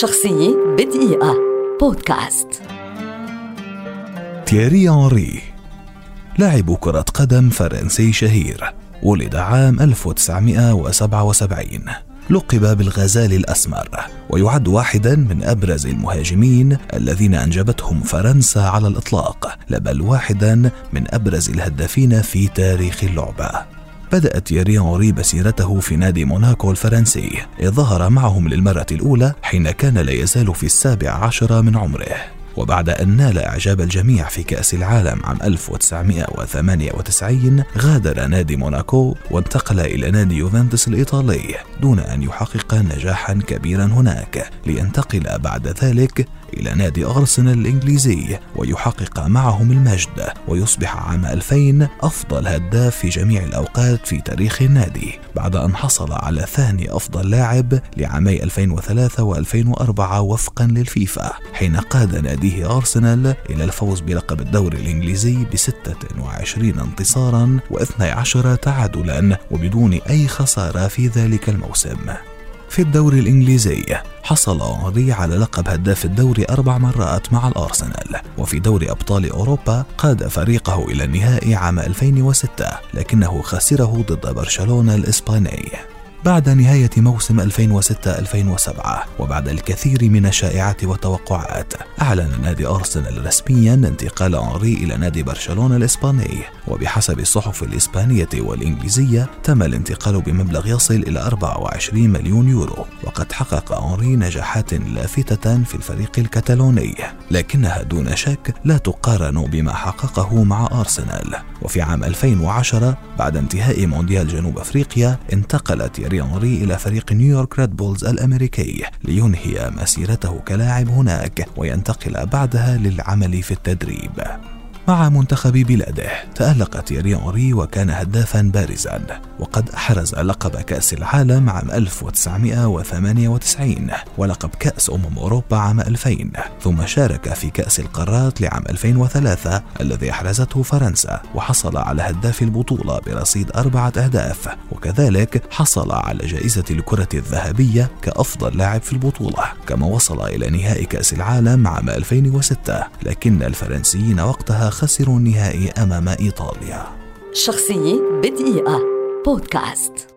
شخصية بدقيقة. بودكاست. تييري أنري لاعب كرة قدم فرنسي شهير ولد عام 1977 لقب بالغزال الأسمر ويعد واحدا من أبرز المهاجمين الذين أنجبتهم فرنسا على الإطلاق بل واحدا من أبرز الهدافين في تاريخ اللعبة. بدأت تييري أونري مسيرته في نادي موناكو الفرنسي. ظهر معهم للمرة الأولى حين كان لا يزال في السابع عشر من عمره. وبعد أن نال إعجاب الجميع في كأس العالم عام 1998 غادر نادي موناكو وانتقل إلى نادي يوفنتوس الإيطالي. دون أن يحقق نجاحا كبيرا هناك لينتقل بعد ذلك إلى نادي أرسنال الإنجليزي ويحقق معهم المجد ويصبح عام 2000 أفضل هداف في جميع الأوقات في تاريخ النادي. بعد أن حصل على ثاني أفضل لاعب لعامي 2003 و2004 وفقا للفيفا حين قاد ناديه أرسنال إلى الفوز بلقب الدوري الإنجليزي ب 26 انتصارا و12 تعادلا وبدون أي خسارة في ذلك الموسم. في الدوري الإنجليزي حصل أونري على لقب هداف الدوري أربع مرات مع الأرسنال. وفي دوري أبطال أوروبا قاد فريقه إلى النهائي عام 2006 لكنه خسره ضد برشلونة الإسباني. بعد نهاية موسم 2006-2007 وبعد الكثير من الشائعات والتوقعات أعلن نادي أرسنال رسميا انتقال أنري إلى نادي برشلونة الإسباني. وبحسب الصحف الإسبانية والإنجليزية تم الانتقال بمبلغ يصل إلى 24 مليون يورو. وقد حقق أنري نجاحات لافتة في الفريق الكتالوني لكنها دون شك لا تقارن بما حققه مع أرسنال. وفي عام 2010 بعد انتهاء مونديال جنوب أفريقيا انتقلت تيري أنري إلى فريق نيويورك ريد بولز الأمريكي لينهي مسيرته كلاعب هناك وينتقل بعدها للعمل في التدريب. مع منتخب بلاده. تألق تيري أونري وكان هدافا بارزا وقد أحرز لقب كأس العالم عام 1998 ولقب كأس أمم أوروبا عام 2000 ثم شارك في كأس القارات لعام 2003 الذي أحرزته فرنسا وحصل على هداف البطولة برصيد أربعة أهداف وكذلك حصل على جائزة الكرة الذهبية كأفضل لاعب في البطولة كما وصل إلى نهائي كأس العالم عام 2006 لكن الفرنسيين وقتها خسروا النهائي أمام إيطاليا. شخصية بدقيقة. بودكاست.